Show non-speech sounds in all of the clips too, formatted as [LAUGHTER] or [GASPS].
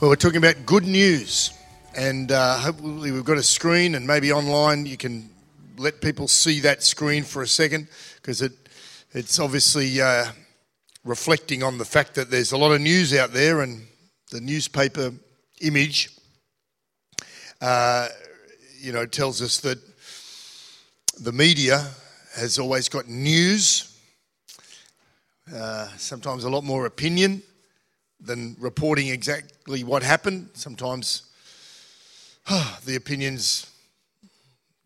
Well, we're talking about good news, and uh, hopefully, we've got a screen, and maybe online you can let people see that screen for a second because it, it's obviously uh, reflecting on the fact that there's a lot of news out there, and the newspaper image, uh, you know, tells us that the media has always got news, uh, sometimes a lot more opinion than reporting exactly what happened. Sometimes [SIGHS] the opinion's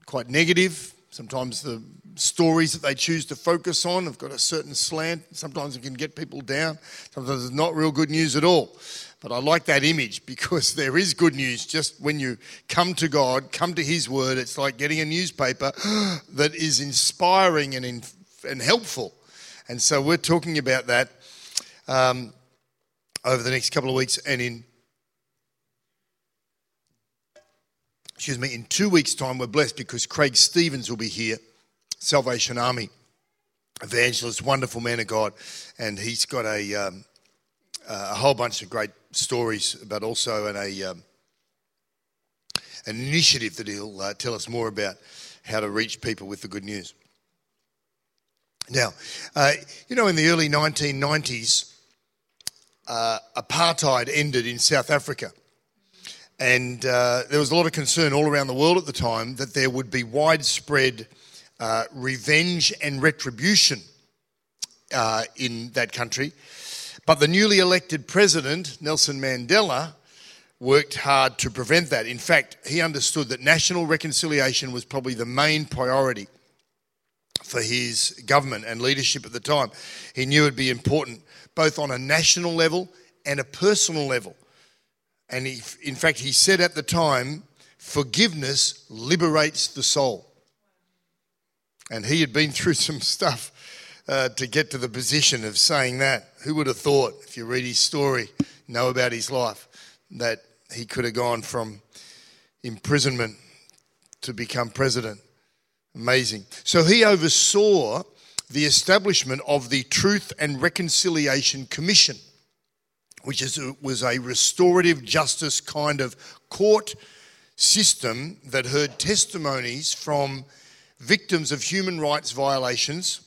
quite negative. Sometimes the stories that they choose to focus on have got a certain slant. Sometimes it can get people down. Sometimes it's not real good news at all. But I like that image [LAUGHS] because there is good news. Just when you come to God, come to His Word, it's like getting a newspaper [GASPS] that is inspiring and, in, and helpful. And so we're talking about that. Um, over the next couple of weeks and in excuse me in two weeks time we're blessed because craig stevens will be here salvation army evangelist wonderful man of god. And he's got a, um, a whole bunch of great stories but also an, a, um, an initiative that he'll uh, tell us more about how to reach people with the good news. Now uh, you know in the early 1990s uh, apartheid ended in South Africa. And uh, there was a lot of concern all around the world at the time that there would be widespread uh, revenge and retribution uh, in that country. But the newly elected president, Nelson Mandela, worked hard to prevent that. In fact, he understood that national reconciliation was probably the main priority for his government and leadership at the time. He knew it'd be important both on a national level and a personal level. And he, in fact, he said at the time, forgiveness liberates the soul. And he had been [LAUGHS] through some stuff uh, to get to the position of saying that. Who would have thought, if you read his story, know about his life, that he could have gone from imprisonment to become president? Amazing. So he oversaw the establishment of the Truth and Reconciliation Commission, which is, was a restorative justice kind of court system that heard testimonies from victims of human rights violations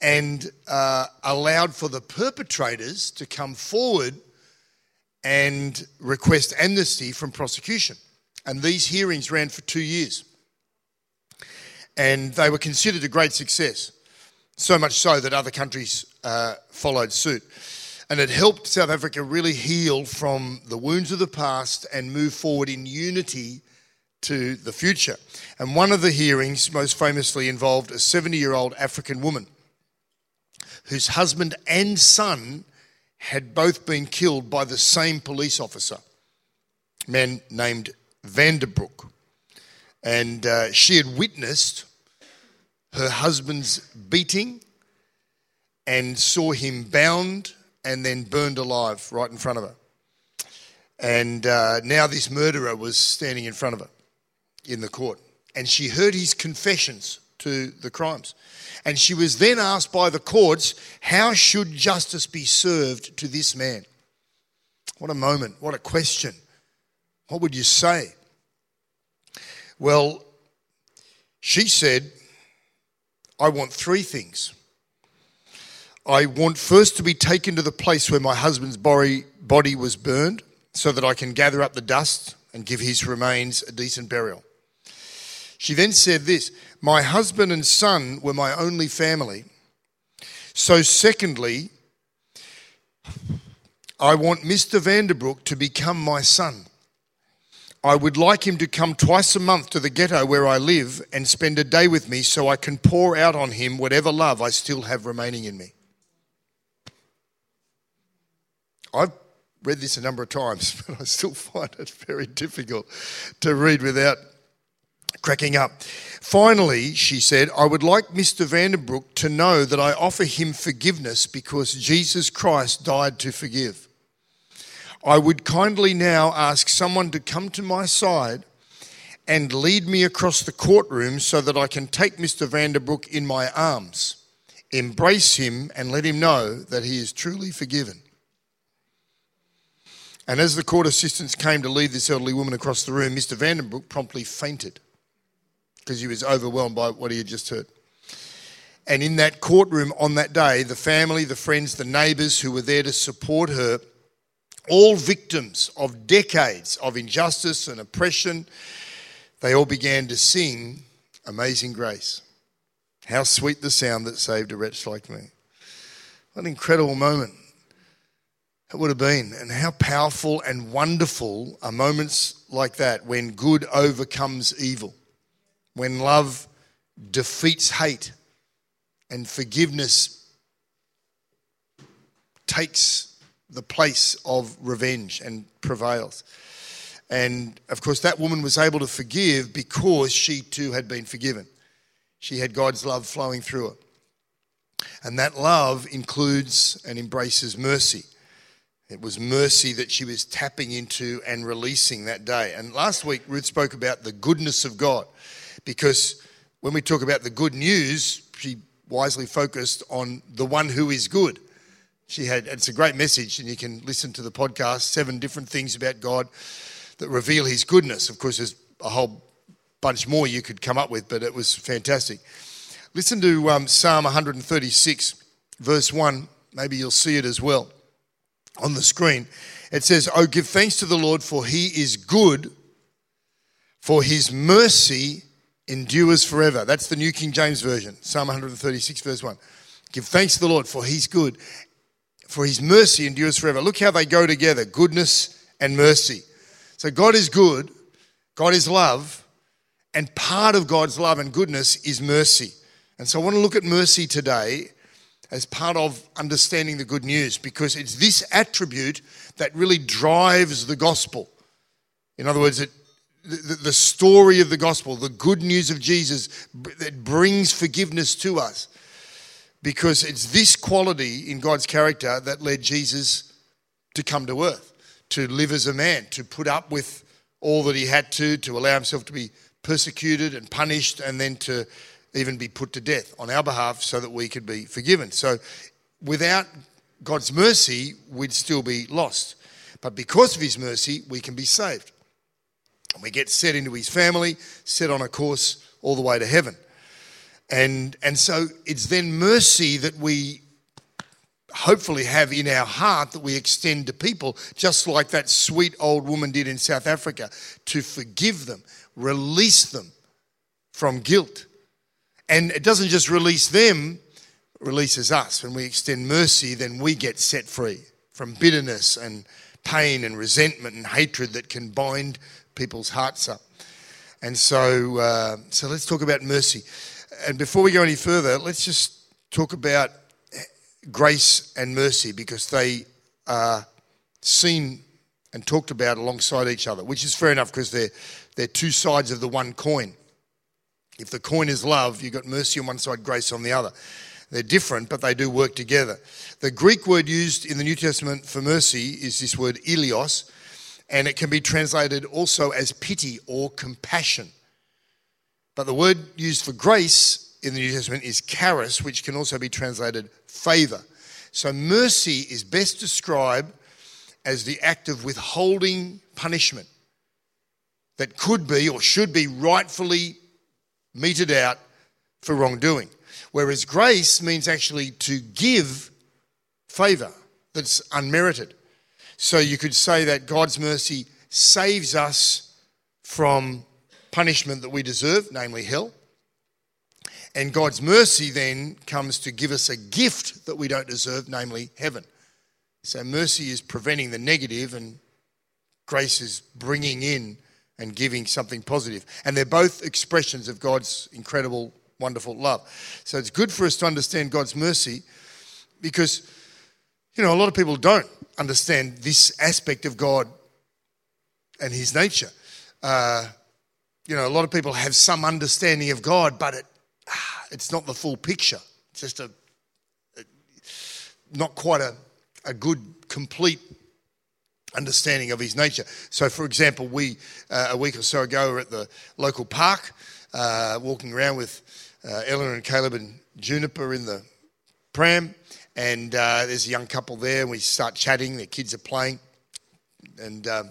and uh, allowed for the perpetrators to come forward and request amnesty from prosecution. And these hearings ran for two years. And they were considered a great success. So much so that other countries uh, followed suit. And it helped South Africa really heal from the wounds of the past and move forward in unity to the future. And one of the hearings most famously involved a 70 year old African woman whose husband and son had both been killed by the same police officer, a man named Vanderbroek. And uh, she had witnessed her husband's beating and saw him bound and then burned alive right in front of her. And uh, now this murderer was standing in front of her in the court. And she heard his confessions to the crimes. And she was then asked by the courts, How should justice be served to this man? What a moment. What a question. What would you say? Well, she said, I want three things. I want first to be taken to the place where my husband's body, was burned so that I can gather up the dust and give his remains a decent burial. She then said this My husband and son were my only family. So, secondly, I want Mr. Vanderbroek to become my son. I would like him to come twice a month to the ghetto where I live and spend a day with me so I can pour out on him whatever love I still have remaining in me. I've read this a number of times, [LAUGHS] but I still find it very difficult to read without cracking up. Finally, she said, I would like Mr. Vanderbroek to know that I offer him forgiveness because Jesus Christ died to forgive. I would kindly now ask someone to come to my side and lead me across the courtroom so that I can take Mr. Vanderbroek in my arms, embrace him, and let him know that he is truly forgiven. And as the court assistants came to lead this elderly woman across the room, Mr. Vanderbroek promptly fainted because he was overwhelmed by what he had just heard. And in that courtroom on that day, the family, the friends, the neighbours who were there to support her, all victims of decades of injustice and oppression they all began to sing Amazing Grace. How sweet the sound that saved a wretch like me. What an incredible moment it would have been, and how powerful and wonderful are moments like that when good overcomes evil, when love defeats hate, and forgiveness takes the place of revenge and prevails. And of course, that woman was able to forgive because she too had been forgiven. She had God's love flowing through her. And that love includes and embraces mercy. It was mercy that she was tapping into and releasing that day. And last week, Ruth spoke about the goodness of God because when we talk about the good news, she wisely focused on the one who is good. She had, it's a great message, and you can listen to the podcast, seven different things about God that reveal his goodness. Of course, there's a whole bunch more you could come up with, but it was fantastic. Listen to um, Psalm 136, verse 1. Maybe you'll see it as well on the screen. It says, Oh, give thanks to the Lord, for he is good, for his mercy endures forever. That's the New King James Version, Psalm 136, verse 1. Give thanks to the Lord, for he's good, for his mercy endures forever. Look how they go together goodness and mercy. So God is good, God is love, and part of God's love and goodness is mercy. And so I want to look at mercy today as part of understanding the good news because it's this attribute that really drives the gospel. In other words, it, the, the story of the gospel, the good news of Jesus that brings forgiveness to us. Because it's this quality in God's character that led Jesus to come to earth to live as a man, to put up with all that he had to, to allow himself to be persecuted and punished, and then to even be put to death on our behalf so that we could be forgiven. So without God's mercy, we'd still be lost. But because of his mercy, we can be saved. And we get set into his family, set on a course all the way to heaven. And, and so it's then mercy that we hopefully have in our heart that we extend to people, just like that sweet old woman did in South Africa, to forgive them, release them from guilt. And it doesn't just release them, releases us. When we extend mercy, then we get set free from bitterness and pain and resentment and hatred that can bind people's hearts up. And so, uh, so let's talk about mercy. And before we go any further, let's just talk about grace and mercy because they are seen and talked about alongside each other, which is fair enough because they're, they're two sides of the one coin. If the coin is love, you've got mercy on one side, grace on the other. They're different, but they do work together. The Greek word used in the New Testament for mercy is this word eleos, and it can be translated also as pity or compassion. But the word used for grace in the New Testament is charis, which can also be translated favor. So mercy is best described as the act of withholding punishment that could be or should be rightfully meted out for wrongdoing. Whereas grace means actually to give favor that's unmerited. So you could say that God's mercy saves us from punishment that we deserve, namely hell. And God's mercy then comes to give us a gift that we don't deserve, namely heaven. So mercy is preventing the negative, and grace is bringing in and giving something positive. And they're both expressions of God's incredible, wonderful love. So it's good for us to understand God's mercy because You know, a lot of people don't understand this aspect of God and His nature. Uh, you know, a lot of people have some understanding of God, but it, ah, it's not the full picture. It's just a, a not quite a, a good, complete understanding of his nature. So, for example, we uh, a week or so ago were at the local park, uh, walking around with uh, Eleanor and Caleb and Juniper in the pram, and uh, there's a young couple there. And we start chatting. Their kids are playing, and um,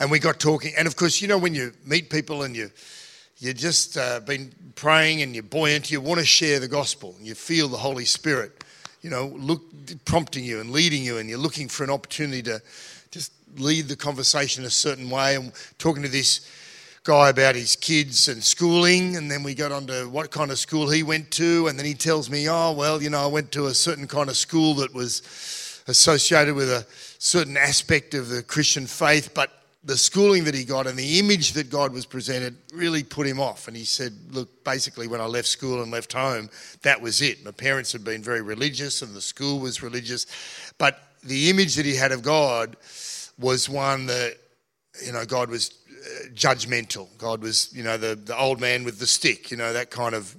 and we got talking. And of course, you know when you meet people and you you just uh, been praying and you're buoyant, you want to share the gospel. You feel the Holy Spirit you know, look, prompting you and leading you, and you're looking for an opportunity to just lead the conversation a certain way. And talking to this guy about his kids and schooling, and then we got on to what kind of school he went to, and then he tells me, oh, well, you know, I went to a certain kind of school that was associated with a certain aspect of the Christian faith, but the schooling that he got and the image that God was presented really put him off. And he said, Look, basically, when I left school and left home, that was it. My parents had been very religious and the school was religious. But the image that he had of God was one that, you know, God was uh, judgmental. God was, you know, the, the old man with the stick, you know, that kind of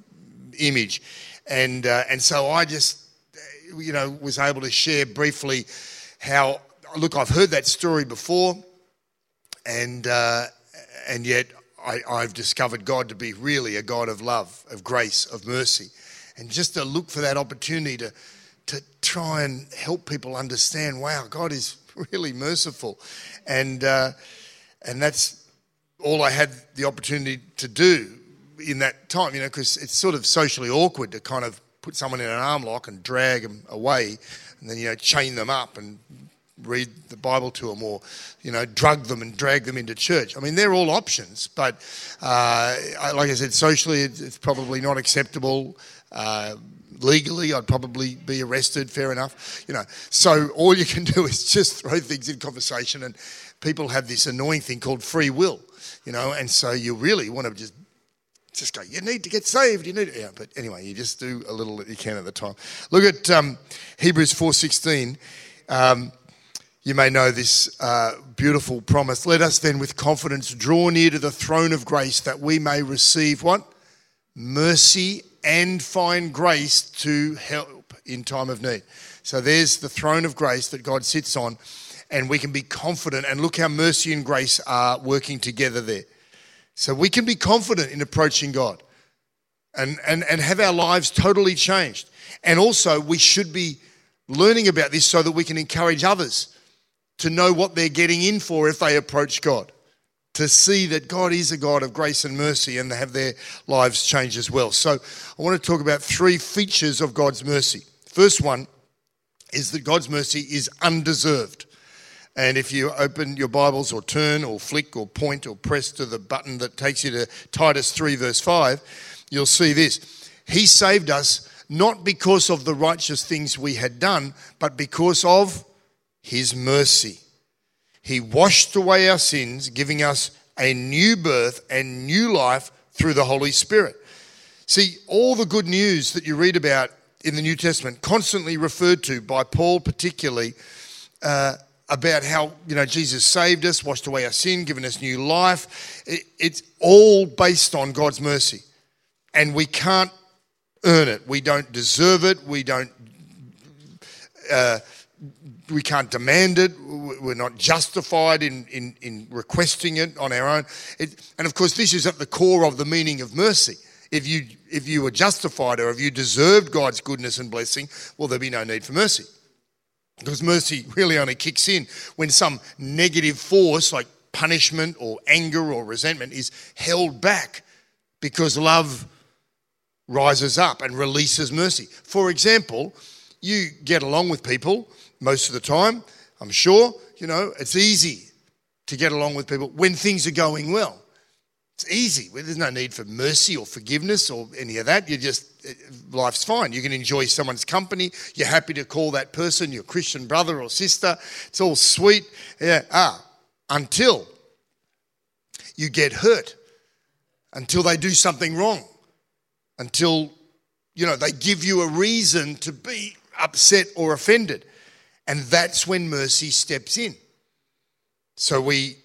image. And, uh, and so I just, you know, was able to share briefly how, look, I've heard that story before and uh, and yet I, I've discovered God to be really a God of love, of grace, of mercy, and just to look for that opportunity to to try and help people understand. Wow, God is [LAUGHS] really merciful, and uh, and that's all I had the opportunity to do in that time. You know, because it's sort of socially awkward to kind of put someone in an arm lock and drag them away, and then you know chain them up and read the Bible to them or, you know, drug them and drag them into church. I mean, they're all options, but uh, like I said, socially, it's probably not acceptable. Uh, legally, I'd probably be arrested, fair enough. You know, so all you can [LAUGHS] do is just throw things in conversation, and people have this annoying thing called free will, you know, and so you really want to just just go, you need to get saved. You need, to, yeah. But anyway, you just do a little that you can at the time. Look at um, Hebrews four sixteen. Um, you may know this uh, beautiful promise. Let us then with confidence draw near to the throne of grace that we may receive what? Mercy and find grace to help in time of need. So there's the throne of grace that God sits on, and we can be confident. And look how mercy and grace are working together there. So we can be confident in approaching God and, and, and have our lives totally changed. And also, we should be learning about this so that we can encourage others to know what they're getting in for if they approach God, to see that God is a God of grace and mercy and have their lives change as well. So, I want to talk about three features of God's mercy. First one is that God's mercy is undeserved. And if you open your Bibles or turn or flick or point or press to the button that takes you to Titus 3, verse 5, you'll see this. He saved us not because of the righteous things we had done, but because of his mercy. He washed away our sins, giving us a new birth and new life through the Holy Spirit. See, all the good news that you read about in the New Testament, constantly referred to by Paul, particularly, uh, about how you know Jesus saved us, washed away our sin, given us new life. It, it's all based on God's mercy, and we can't earn it. We don't deserve it. We don't. Uh, we can't demand it. We're not justified in, in, in requesting it on our own. It, and of course, this is at the core of the meaning of mercy. If you, if you were justified or if you deserved God's goodness and blessing, well, there'd be no need for mercy. Because mercy really only kicks in when some negative force like punishment or anger or resentment is held back because love rises up and releases mercy. For example, you get along with people most of the time, I'm sure. You know, it's easy to get along with people when things are going well. It's easy. There's no need for mercy or forgiveness or any of that. You just, life's fine. You can enjoy someone's company. You're happy to call that person your Christian brother or sister. It's all sweet. Yeah. Ah, until you get hurt, until they do something wrong, until, you know, they give you a reason to be upset or offended. And that's when mercy steps in. So we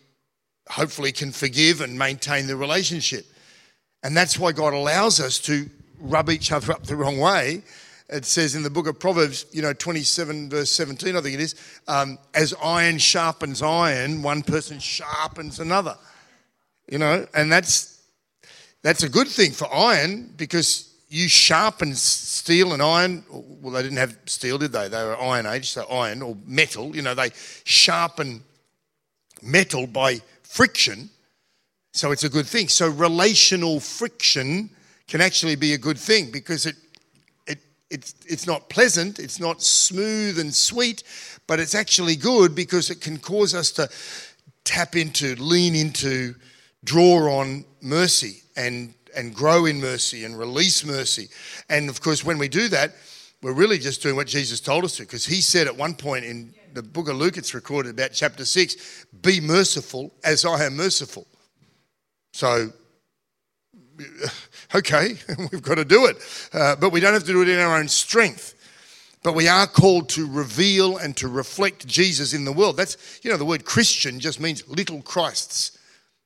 hopefully can forgive and maintain the relationship. And that's why God allows us to rub each other up the wrong way. It says in the book of Proverbs, you know, 27, verse 17, I think it is, um, as iron sharpens iron, one person sharpens another. You know, and that's that's a good thing for iron because you sharpen steel and iron. Well, they didn't have steel, did they? They were Iron Age, so iron or metal. You know, they sharpen metal by friction. So it's a good thing. So relational friction can actually be a good thing because it, it, it's, it's not pleasant, it's not smooth and sweet, but it's actually good because it can cause us to tap into, lean into, draw on mercy and, and grow in mercy and release mercy. And of course, when we do that, we're really just doing what Jesus told us to because he said at one point in the book of Luke, it's recorded about chapter 6 be merciful as I am merciful. So [LAUGHS] okay, [LAUGHS] we've got to do it. Uh, but we don't have to do it in our own strength. But we are called to reveal and to reflect Jesus in the world. That's, you know, the word Christian just means little Christs.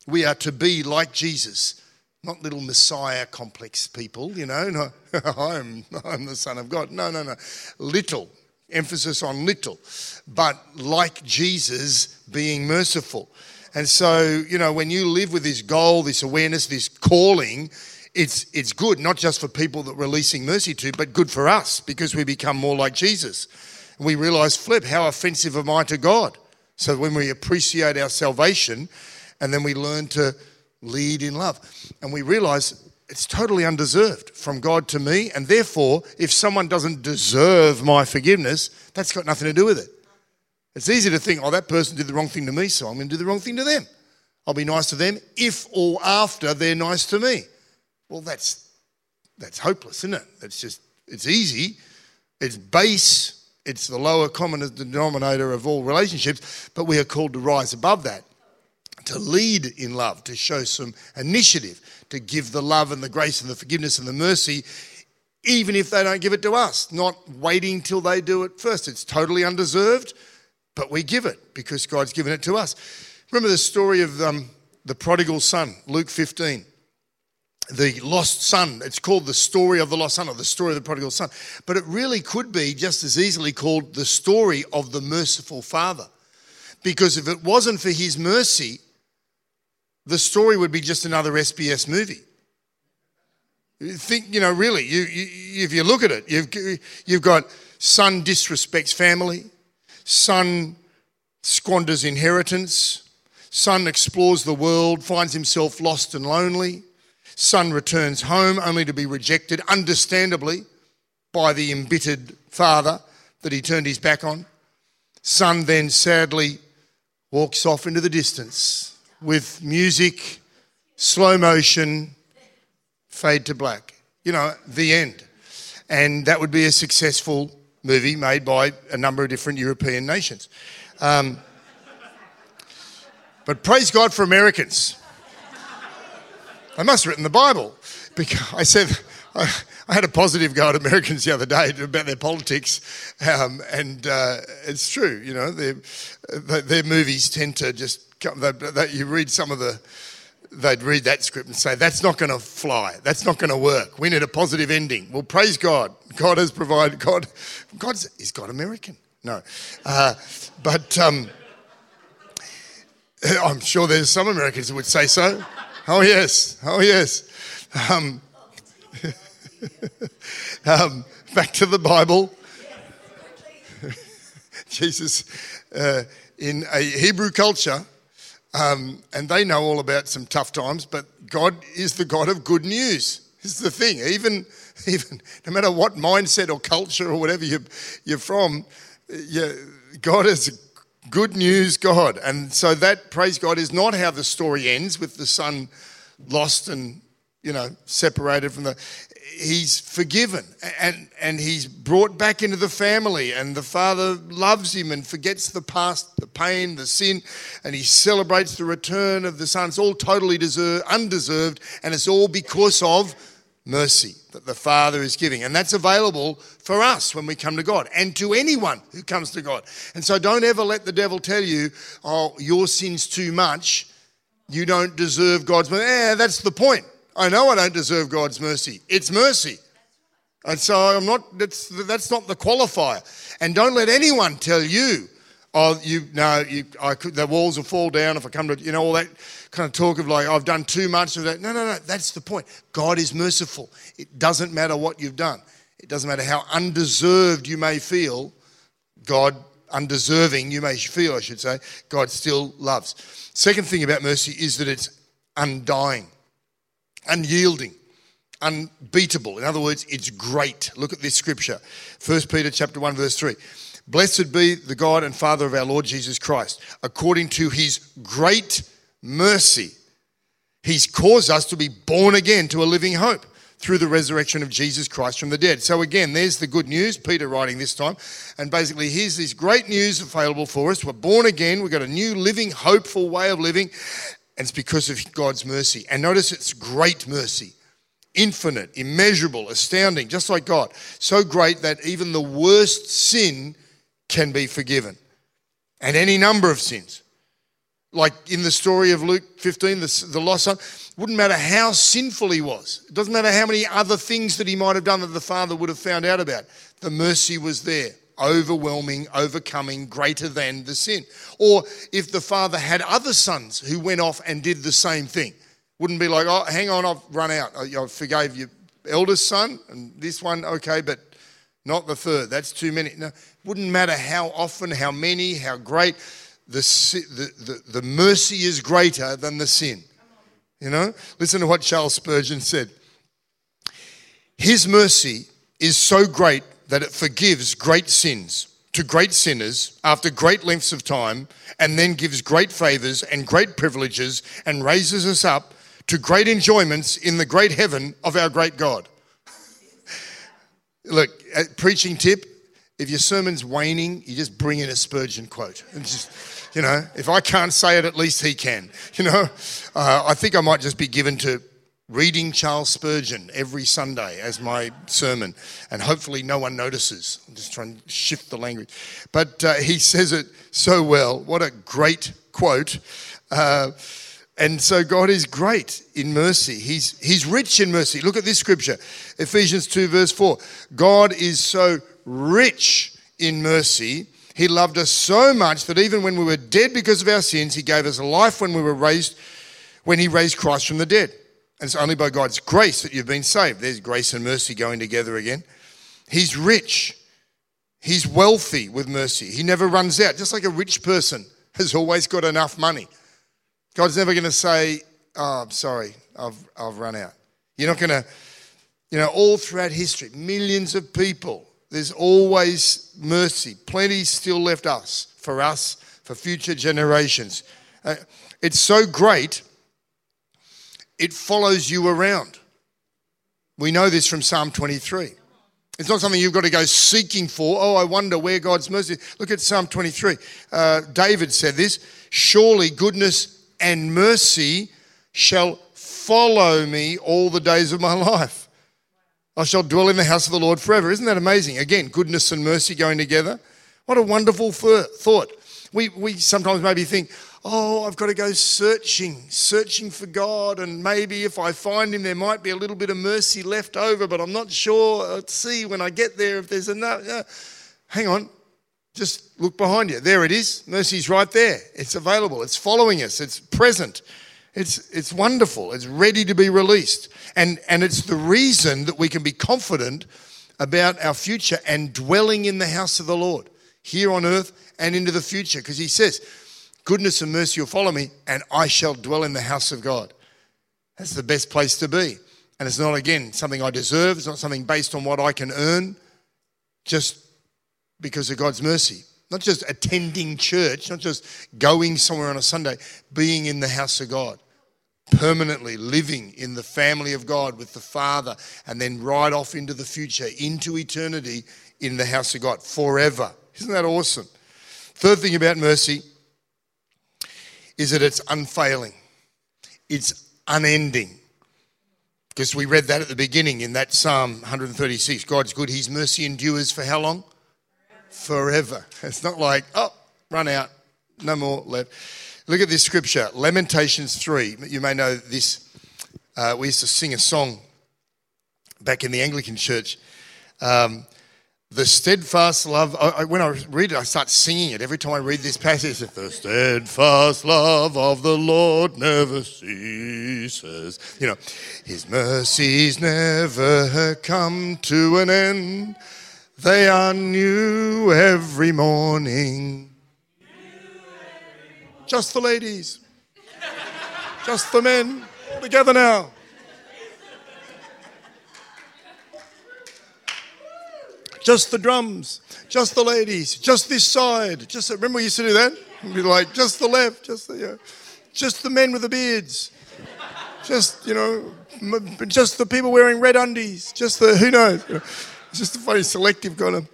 We are to be like Jesus, not little Messiah complex people, you know. [LAUGHS] No, I'm, I'm the Son of God. No, no, no. Little, emphasis on little, but like Jesus, being merciful. And so, you know, when you live with this goal, this awareness, this calling, it's, it's good, not just for people that we're releasing mercy to, but good for us because we become more like Jesus. And We realize, flip, how offensive am I to God? So when we appreciate our salvation and then we learn to lead in love, and we realize it's totally undeserved from God to me, and therefore, if someone doesn't deserve my forgiveness, that's got nothing to do with it. It's easy to think, oh, that person did the wrong thing to me, so I'm going to do the wrong thing to them. I'll be nice to them if or after they're nice to me. Well, that's that's hopeless, isn't it? It's just it's easy, it's base, it's the lower common denominator of all relationships, but we are called to rise above that, to lead in love, to show some initiative, to give the love and the grace and the forgiveness and the mercy even if they don't give it to us, not waiting till they do it first. It's totally undeserved but we give it because God's given it to us. Remember the story of um, the prodigal son, Luke 15. The lost son. It's called the story of the lost son or the story of the prodigal son. But it really could be just as easily called the story of the merciful father. Because if it wasn't for his mercy, the story would be just another SBS movie. think, you know, really, you, you, if you look at it, you've, you've got son disrespects family, Son squanders inheritance. Son explores the world, finds himself lost and lonely. Son returns home only to be rejected, understandably, by the embittered father that he turned his back on. Son then sadly walks off into the distance with music, slow motion, fade to black. You know, the end. And that would be a successful movie made by a number of different European nations. Um, but praise God for Americans. I must have written the Bible because I said I, I had a positive go at Americans the other day about their politics, um, and uh, it's true. You know, their, their movies tend to just you read some of the they'd read that script and say, That's not going to fly. That's not going to work. We need a positive ending. Well, praise God. God has provided. God, God's, is God American? No. Uh, but um, [LAUGHS] I'm sure there's some Americans who would say so. Oh, yes. Oh, yes. Um, [LAUGHS] um, back to the Bible. [LAUGHS] Jesus, uh, in a Hebrew culture, um, and they know all about some tough times, but God is the God of good news. This is the thing. Even, [LAUGHS] even no matter what mindset or culture or whatever you're, you're from, you, God is a good news God. And so that, praise God, is not how the story ends with the son lost and, you know, separated from the he's forgiven and, and he's brought back into the family and the father loves him and forgets the past the pain the sin and he celebrates the return of the son it's all totally deserved, undeserved and it's all because of mercy that the Father is giving. And that's available for us when we come to God and to anyone who comes to God. And so don't ever let the devil tell you, oh, your sin's too much. You don't deserve God's mercy. Yeah, that's the point. I know I don't deserve God's mercy. It's mercy. And so I'm not, that's, that's not the qualifier. And don't let anyone tell you, oh, you, no, you, I could, the walls will fall down if I come to, you know, all that kind of talk of like, I've done too much of that. No, no, no, that's the point. God is merciful. It doesn't matter what you've done, it doesn't matter how undeserved you may feel, God, undeserving you may feel, I should say, God still loves. Second thing about mercy is that it's undying, unyielding unbeatable. In other words, it's great. Look at this scripture. 1 Peter chapter 1 verse 3. Blessed be the God and Father of our Lord Jesus Christ, according to his great mercy. He's caused us to be born again to a living hope through the resurrection of Jesus Christ from the dead. So, again, there's the good news, Peter writing this time. And basically, here's this great news available for us. We're born again, we've got a new living, hopeful way of living, and it's because of God's mercy. And notice it's great mercy infinite, immeasurable, astounding, just like God. So great that even the worst sin can be forgiven. And any number of sins. Like in the story of Luke 15, the, the lost son, wouldn't matter how sinful he was. It doesn't matter how many other things that he might have done that the father would have found out about. The mercy was there, overwhelming, overcoming, greater than the sin. Or if the father had other sons who went off and did the same thing, wouldn't be like, oh, hang on, I've run out. I forgave your eldest son, and this one, okay, but not the third. That's too many. No, wouldn't matter how often, how many, how great. The, the, the, the mercy is greater than the sin. You know? Listen to what Charles Spurgeon said. His mercy is so great that it forgives great sins to great sinners after great lengths of time, and then gives great favors and great privileges and raises us up to great enjoyments in the great heaven of our great God. [LAUGHS] Look, preaching tip if your sermon's waning, you just bring in a Spurgeon quote. And just, you know, if I can't say it, at least he can. You know, uh, I think I might just be given to reading Charles Spurgeon every Sunday as my sermon, and hopefully no one notices. I'm just trying to shift the language. But uh, he says it so well. What a great quote. Uh, and so God is great in mercy. He's, he's rich in mercy. Look at this scripture Ephesians 2, verse 4. God is so rich in mercy. He loved us so much that even when we were dead because of our sins, He gave us life when we were raised, when He raised Christ from the dead. And it's only by God's grace that you've been saved. There's grace and mercy going together again. He's rich. He's wealthy with mercy. He never runs out, just like a rich person [LAUGHS] has always got enough money. God's never going to say, Oh, I'm sorry, I've, I've run out. You're not going to, you know, all throughout history, millions of people, there's always mercy. Plenty still left us, for us, for future generations. Uh, it's so great, it follows you around. We know this from Psalm 23. It's not something you've got to go seeking for. Oh, I wonder where God's mercy. Look at Psalm 23. Uh, David said this Surely goodness and mercy shall follow me all the days of my life. I shall dwell in the house of the Lord forever. Isn't that amazing? Again, goodness and mercy going together. What a wonderful thought. We, we sometimes maybe think, oh, I've got to go searching, searching for God, and maybe if I find Him, there might be a little bit of mercy left over, but I'm not sure. Uh, Let's see when I get there if there's enough. Uh, hang on, just look behind you. There it is. Mercy's right there. It's available. It's following us. It's present. It's, it's wonderful. It's ready to be released. And, and it's the reason that we can be confident about our future and dwelling in the house of the Lord here on earth and into the future. Because he says, Goodness and mercy will follow me, and I shall dwell in the house of God. That's the best place to be. And it's not, again, something I deserve. It's not something based on what I can earn. Just because of God's mercy. Not just attending church, not just going somewhere on a Sunday, being in the house of God, permanently living in the family of God with the Father, and then right off into the future, into eternity in the house of God forever. Isn't that awesome? Third thing about mercy is that it's unfailing, it's unending. Because we read that at the beginning in that Psalm 136 God's good, His mercy endures for how long? Forever. [LAUGHS] It's not like, oh, run out, no more left. Look at this scripture Lamentations 3. You may know this. Uh, we used to sing a song back in the Anglican church. Um, the steadfast love, I, when I read it, I start singing it. Every time I read this passage, the steadfast love of the Lord never ceases. You know, his mercies never come to an end, they are new every morning. Just the ladies, just the men, together now. Just the drums, just the ladies, just this side. Just remember we used to do that. We'd be like, just the left, just the, just the men with the beards, just you know, just the people wearing red undies, just the who knows. You know, it's just a funny selective kind of.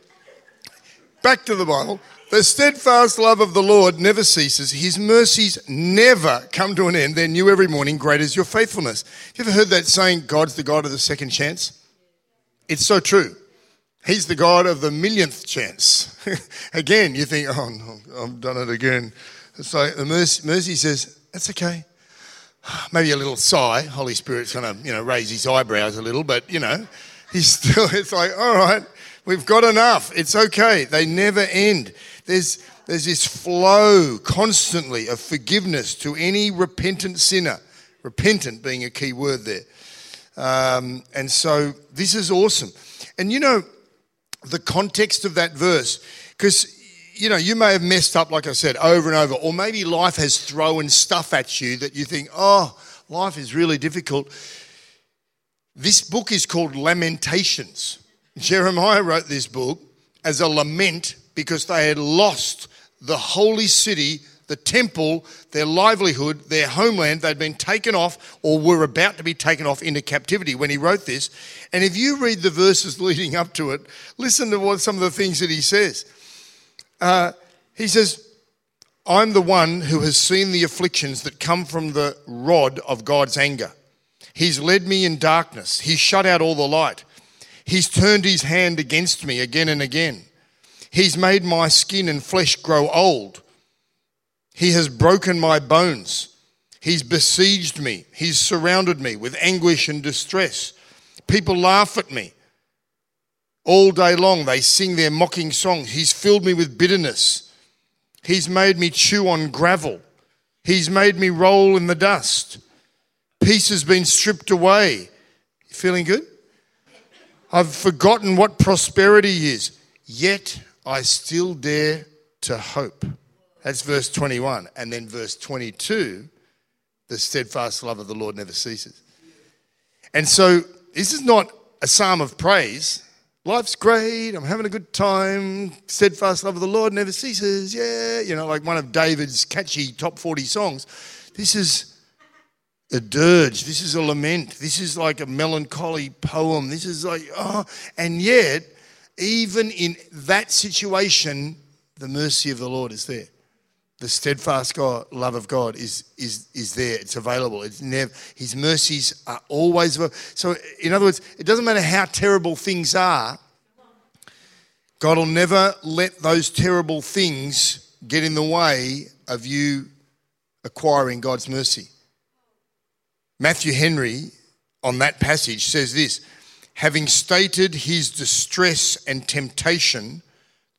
Back to the Bible. The steadfast love of the Lord never ceases. His mercies never come to an end. They're new every morning. Great is your faithfulness. You ever heard that saying, God's the God of the second chance? It's so true. He's the God of the millionth chance. [LAUGHS] again, you think, oh, no, I've done it again. It's like the mercy, mercy says, that's okay. [SIGHS] Maybe a little sigh. Holy Spirit's going to, you know, raise his eyebrows a little, but, you know, [LAUGHS] he's still, it's like, all right, we've got enough. It's okay. They never end. There's, there's this flow constantly of forgiveness to any repentant sinner. Repentant being a key word there. Um, and so this is awesome. And you know, the context of that verse, because you know, you may have messed up, like I said, over and over, or maybe life has thrown stuff at you that you think, oh, life is really difficult. This book is called Lamentations. Jeremiah wrote this book as a lament because they had lost the holy city the temple, their livelihood, their homeland. They'd been taken off or were about to be taken off into captivity when he wrote this. And if you read the verses [LAUGHS] leading up to it, listen to what some of the things that he says. Uh, he says, I'm the one who has seen the afflictions that come from the rod of God's anger. He's led me in darkness. He's shut out all the light. He's turned his hand against me again and again. He's made my skin and flesh grow old. He has broken my bones. He's besieged me. He's surrounded me with anguish and distress. People laugh at me. All day long, they sing their mocking songs. He's filled me with bitterness. He's made me chew on gravel. He's made me roll in the dust. Peace has been stripped away. Feeling good? I've forgotten what prosperity is, yet I still dare to hope. That's verse 21. And then verse 22 the steadfast love of the Lord never ceases. And so this is not a psalm of praise. Life's great. I'm having a good time. Steadfast love of the Lord never ceases. Yeah. You know, like one of David's catchy top 40 songs. This is a dirge. This is a lament. This is like a melancholy poem. This is like, oh. And yet, even in that situation, the mercy of the Lord is there the steadfast God, love of God is, is, is there. It's available. It's never, his mercies are always. So, in other words, it doesn't matter how terrible things are, God will never let those terrible things get in the way of you acquiring God's mercy. Matthew Henry, on that passage, says this Having stated his distress and temptation,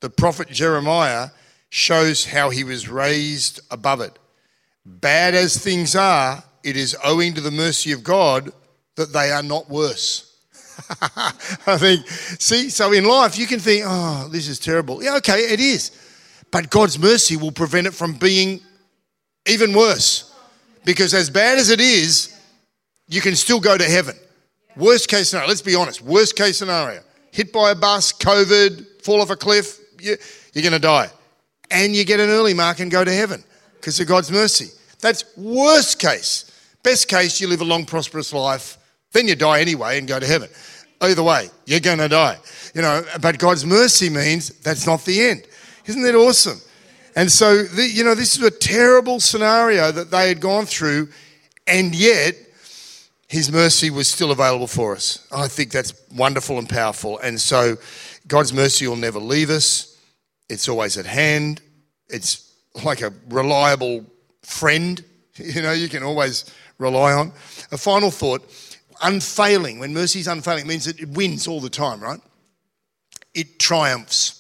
the prophet Jeremiah shows how he was raised above it. Bad as things are, it is owing to the mercy of God that they are not worse. [LAUGHS] I think, see, so in life you can think, oh, this is terrible. Yeah, okay, it is. But God's mercy will prevent it from being even worse. Because as bad as it is, you can still go to heaven. Worst case scenario, let's be honest, worst case scenario hit by a bus, COVID, fall off a cliff, you're going to die and you get an early mark and go to heaven because of God's mercy. That's worst case. Best case, you live a long, prosperous life, then you die anyway and go to heaven. Either way, you're going to die. You know, but God's mercy means that's not the end. Isn't that awesome? And so, the, you know, this is a terrible scenario that they had gone through, and yet his mercy was still available for us. I think that's wonderful and powerful. And so God's mercy will never leave us, it's always at hand. It's like a reliable friend, you know, you can always rely on. A final thought unfailing. When mercy is unfailing, it means that it wins all the time, right? It triumphs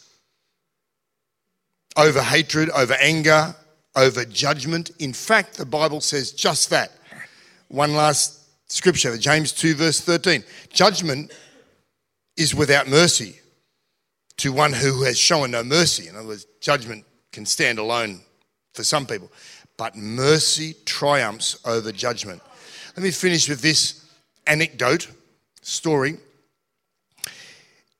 over hatred, over anger, over judgment. In fact, the Bible says just that. One last scripture, James 2, verse 13. Judgment is without mercy to one who has shown no mercy. In other words, judgment can stand alone for some people, but mercy triumphs over judgment. Let me finish with this anecdote, story.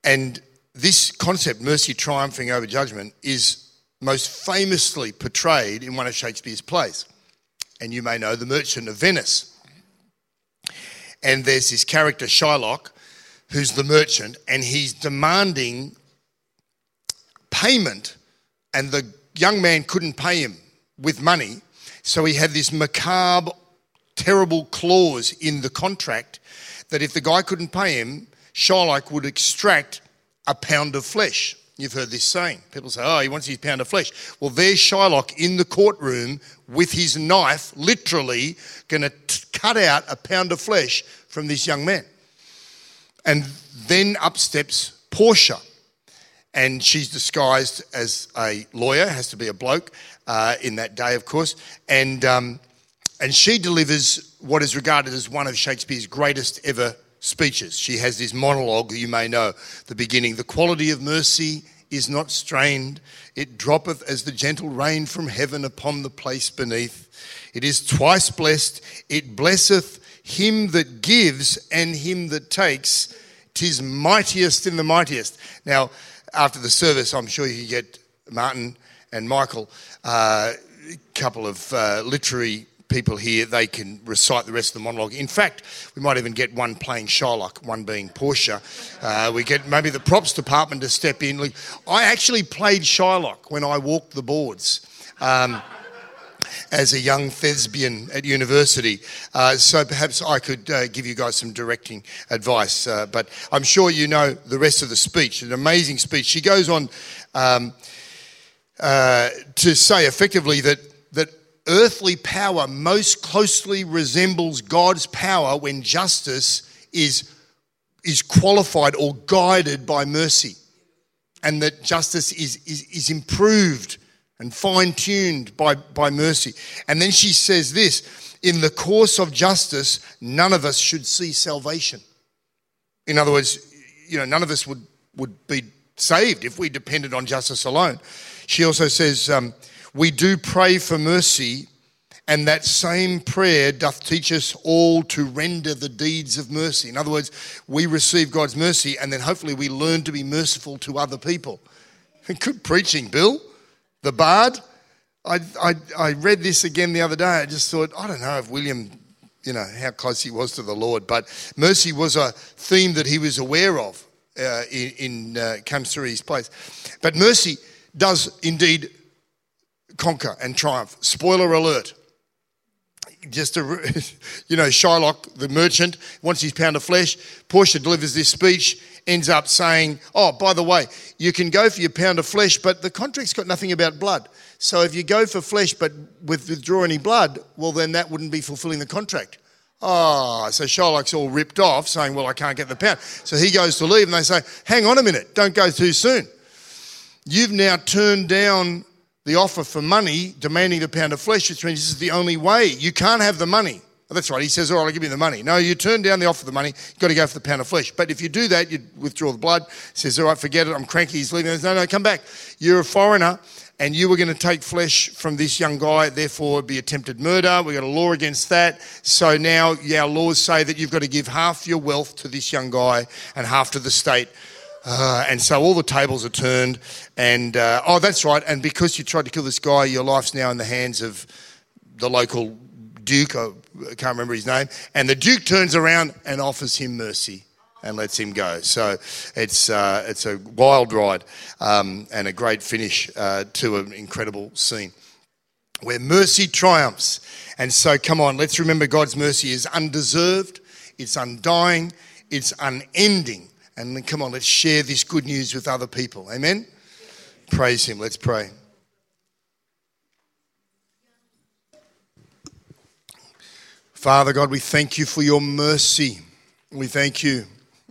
And this concept, mercy triumphing over judgment, is most famously portrayed in one of Shakespeare's plays. And you may know The Merchant of Venice. And there's this character, Shylock, who's the merchant, and he's demanding payment, and the young man couldn't pay him with money. So he had this macabre, terrible clause in the contract that if the guy couldn't pay him, Shylock would extract a pound of flesh. You've heard this saying. People say, oh, he wants his pound of flesh. Well, there's Shylock in the courtroom with his knife, literally going to cut out a pound of flesh from this young man. And then up steps Portia. And she's disguised as a lawyer, has to be a bloke uh, in that day, of course. And, um, and she delivers what is regarded as one of Shakespeare's greatest ever speeches. She has this monologue you may know, the beginning. The quality of mercy is not strained, it droppeth as the gentle rain from heaven upon the place beneath. It is twice blessed, it blesseth him that gives and him that takes. Tis mightiest in the mightiest. Now, after the service, I'm sure you get Martin and Michael, a uh, couple of uh, literary people here, they can recite the rest of the monologue. In fact, we might even get one playing Shylock, one being Portia. Uh, we get maybe the props department to step in. I actually played Shylock when I walked the boards. Um, as a young thespian at university. Uh, so perhaps I could uh, give you guys some directing advice. Uh, but I'm sure you know the rest of the speech. An amazing speech. She goes on um, uh, to say effectively that that earthly power most closely resembles God's power when justice is, is qualified or guided by mercy. And that justice is, is, is improved and fine tuned by, by mercy. And then she says this in the course of justice, none of us should see salvation. In other words, you know, none of us would, would be saved if we depended on justice alone. She also says, um, we do pray for mercy, and that same prayer doth teach us all to render the deeds of mercy. In other words, we receive God's mercy, and then hopefully we learn to be merciful to other people. [LAUGHS] Good preaching, Bill. The Bard. I, I, I read this again the other day. I just thought, I don't know if William, you know, how close he was to the Lord, but mercy was a theme that he was aware of uh, in, in uh, comes through his place. But mercy does indeed conquer and triumph. Spoiler alert. Just a, [LAUGHS] you know, Shylock, the merchant, wants his pound of flesh. Portia delivers this speech, ends up saying, Oh, by the way, you can go for your pound of flesh, but the contract's got nothing about blood. So if you go for flesh but withdraw any blood, well, then that wouldn't be fulfilling the contract. Oh, so Shylock's all ripped off, saying, Well, I can't get the pound. So he goes to leave, and they say, Hang on a minute, don't go too soon. You've now turned down the offer for money, demanding the pound of flesh, which means this is the only way. You can't have the money. Oh, that's right. He says, All right, I'll give you the money. No, you turn down the offer of the money, you've got to go for the pound of flesh. But if you do that, you withdraw the blood. He says, All right, forget it. I'm cranky. He's leaving. Says, no, no, come back. You're a foreigner and you were going to take flesh from this young guy, therefore it'd be attempted murder. We've got a law against that. So now our laws say that you've got to give half your wealth to this young guy and half to the state uh, and so all the tables are turned. And uh, oh, that's right. And because you tried to kill this guy, your life's now in the hands of the local duke. I can't remember his name. And the duke turns around and offers him mercy and lets him go. So it's uh, it's a wild ride um, and a great finish uh, to an incredible scene where mercy triumphs. And so, come on, let's remember God's mercy is undeserved. it's undying, it's unending. And come on, let's share this good news with other people. Amen? Praise Him. Let's pray. Father God, we thank you for your mercy. We thank you.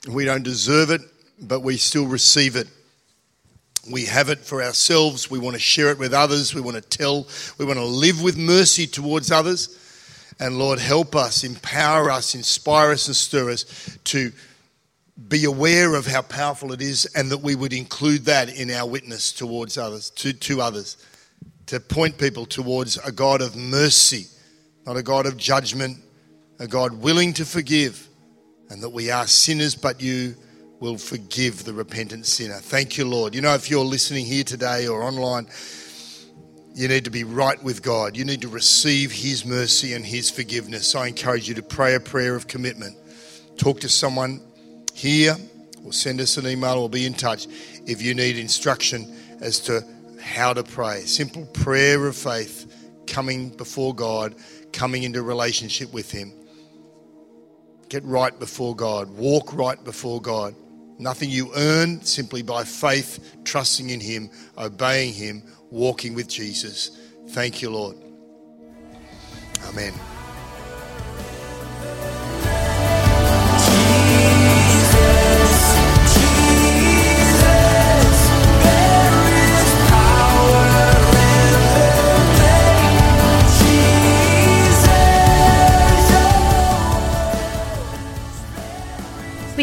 We don't deserve it, but we still receive it. We have it for ourselves. We want to share it with others. We want to tell. We want to live with mercy towards others. And Lord, help us, empower us, inspire us, and stir us to be aware of how powerful it is and that we would include that in our witness towards others, to, to others, to point people towards a God of mercy not a God of judgment, a God willing to forgive, and that we are sinners, but you will forgive the repentant sinner. Thank you, Lord. You know, if you're listening here today or online, you need to be right with God. You need to receive His mercy and His forgiveness. I encourage you to pray a prayer of commitment. Talk to someone here or send us an email or be in touch if you need instruction as to how to pray. Simple prayer of faith coming before God coming into relationship with Him. Get right before God, walk right before God. Nothing you earn, simply by faith, trusting in Him, obeying Him, walking with Jesus. Thank you, Lord. Amen.